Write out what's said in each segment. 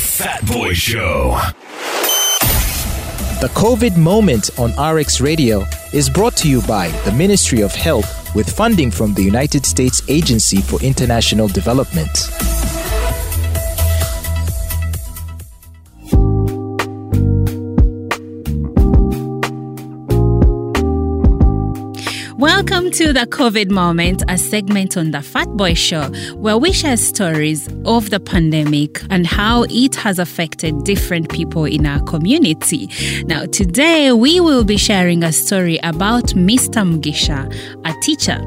Fat Boy Show. The COVID Moment on RX Radio is brought to you by the Ministry of Health with funding from the United States Agency for International Development. Welcome to the COVID Moment, a segment on the Fat Boy Show, where we share stories of the pandemic and how it has affected different people in our community. Now, today we will be sharing a story about Mr. Mugisha, a teacher.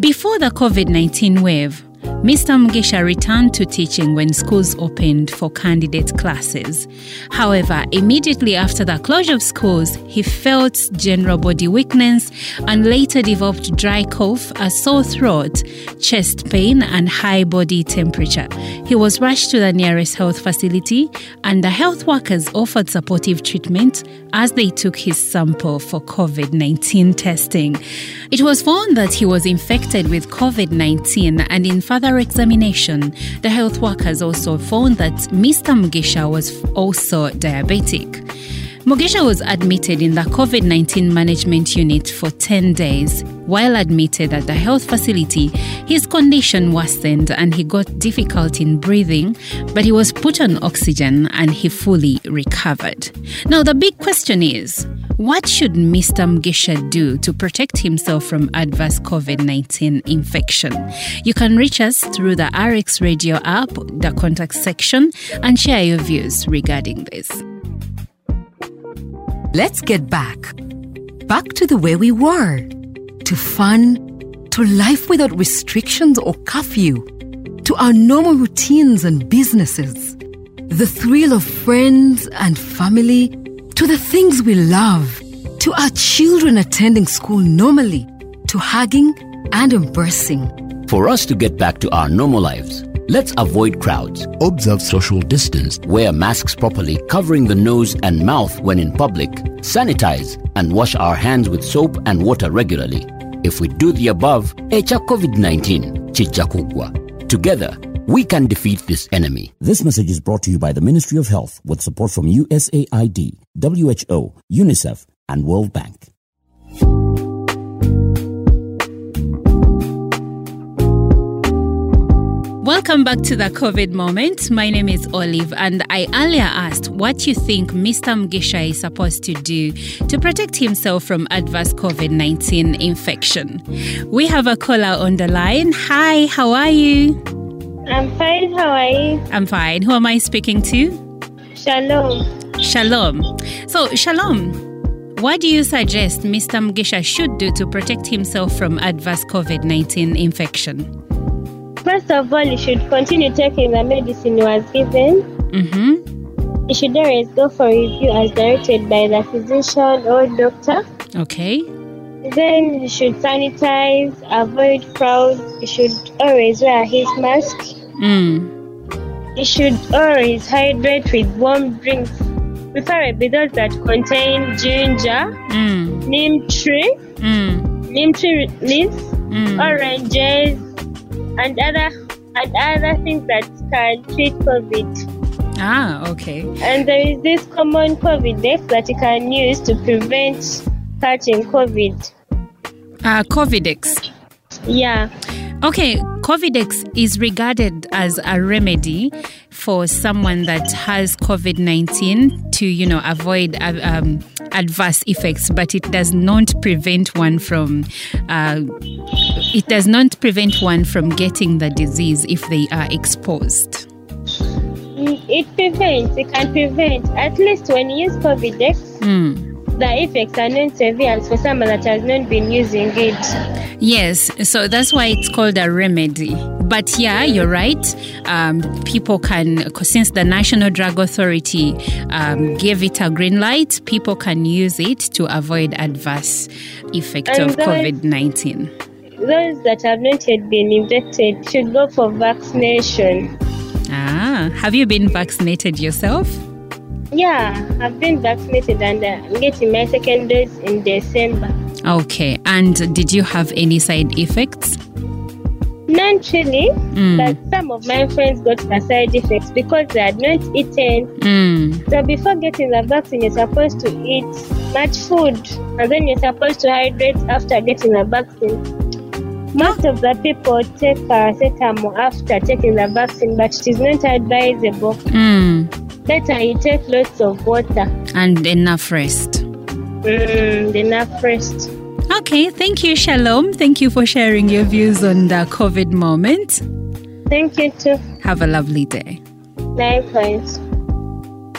Before the COVID 19 wave, Mr. Mugisha returned to teaching when schools opened for candidate classes. However, immediately after the closure of schools, he felt general body weakness and later developed dry cough, a sore throat, chest pain, and high body temperature. He was rushed to the nearest health facility, and the health workers offered supportive treatment as they took his sample for COVID 19 testing. It was found that he was infected with COVID 19, and in further examination, the health workers also found that Mr. Mugisha was also diabetic. Mugisha was admitted in the COVID 19 management unit for 10 days. While admitted at the health facility, his condition worsened and he got difficult in breathing, but he was put on oxygen and he fully recovered. Now, the big question is what should Mr. Mugisha do to protect himself from adverse COVID 19 infection? You can reach us through the RX Radio app, the contact section, and share your views regarding this. Let's get back. Back to the way we were. To fun, to life without restrictions or curfew, to our normal routines and businesses. The thrill of friends and family, to the things we love, to our children attending school normally, to hugging and embracing. For us to get back to our normal lives, let's avoid crowds, observe social distance, wear masks properly, covering the nose and mouth when in public, sanitize, and wash our hands with soap and water regularly. If we do the above, echa COVID-19 chicha kugwa. Together, we can defeat this enemy. This message is brought to you by the Ministry of Health with support from USAID, WHO, UNICEF, and World Bank. Welcome back to the COVID moment. My name is Olive, and I earlier asked what you think Mr. Mugisha is supposed to do to protect himself from adverse COVID 19 infection. We have a caller on the line. Hi, how are you? I'm fine. How are you? I'm fine. Who am I speaking to? Shalom. Shalom. So, Shalom, what do you suggest Mr. Mugisha should do to protect himself from adverse COVID 19 infection? First of all, you should continue taking the medicine you was given. Mm-hmm. You should always go for review as directed by the physician or doctor. Okay. Then you should sanitize, avoid crowds. You should always wear his mask. Mm. You should always hydrate with warm drinks, preferably those that contain ginger, Mm. neem tree, Mm. neem tree leaves, Mm. oranges, and other and other things that can treat COVID. Ah, okay. And there is this common Covidex that you can use to prevent catching COVID. Uh, Covidex. Yeah. Okay, Covidex is regarded as a remedy for someone that has COVID 19 to, you know, avoid uh, um, adverse effects, but it does not prevent one from. Uh, it does not prevent one from getting the disease if they are exposed. It prevents, it can prevent. At least when you use Covidex, Mm. the effects are not severe as for someone that has not been using it. Yes, so that's why it's called a remedy. But yeah, you're right. Um, people can, since the National Drug Authority um, gave it a green light, people can use it to avoid adverse effects And of COVID 19. Those that have not yet been infected should go for vaccination. Ah, have you been vaccinated yourself? Yeah, I've been vaccinated and uh, I'm getting my second dose in December. Okay, and did you have any side effects? Not really, mm. but some of my friends got the side effects because they had not eaten. Mm. So before getting the vaccine, you're supposed to eat much food, and then you're supposed to hydrate after getting the vaccine. Most of the people take paracetamol after taking the vaccine, but it is not advisable. Mm. Better you take lots of water and enough rest. Mm, enough rest. Okay, thank you, Shalom. Thank you for sharing your views on the COVID moment. Thank you too. Have a lovely day. Likewise.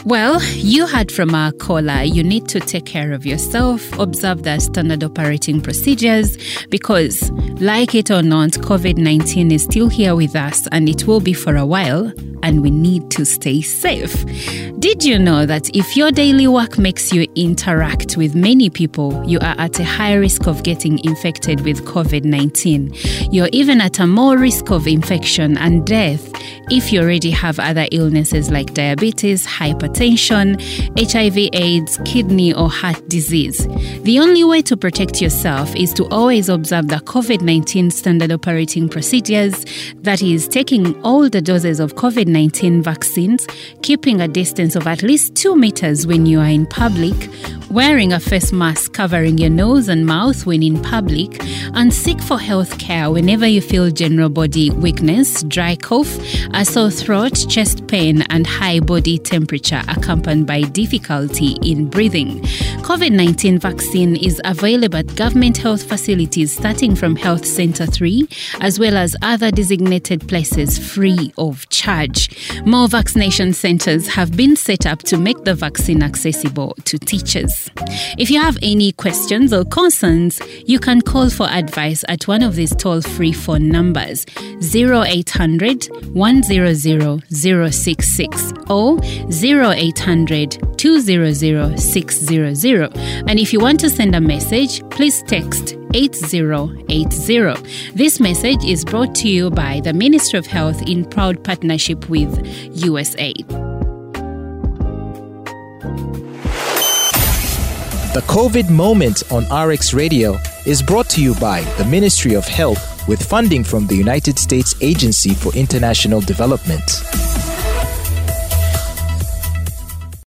Well, you heard from our caller. You need to take care of yourself, observe the standard operating procedures, because, like it or not, COVID 19 is still here with us and it will be for a while, and we need to stay safe. Did you know that if your daily work makes you interact with many people, you are at a high risk of getting infected with COVID 19? You're even at a more risk of infection and death if you already have other illnesses like diabetes, hypertension, HIV, AIDS, kidney, or heart disease. The only way to protect yourself is to always observe the COVID 19 standard operating procedures that is, taking all the doses of COVID 19 vaccines, keeping a distance of at least two meters when you are in public, wearing a face mask covering your nose and mouth when in public, and seek for health care whenever you feel general body weakness, dry cough, a sore throat, chest pain, and high body temperature accompanied by difficulty in breathing. COVID 19 vaccine is available at government health facilities starting from Health Center 3, as well as other designated places free of charge. More vaccination centers have been set up to make the vaccine accessible to teachers. If you have any questions or concerns, you can call for advice at one of these toll free phone numbers 0800 100 066 or 0800 200 600. And if you want to send a message, please text 8080. This message is brought to you by the Ministry of Health in proud partnership with USAID. The COVID Moment on RX Radio is brought to you by the Ministry of Health with funding from the United States Agency for International Development.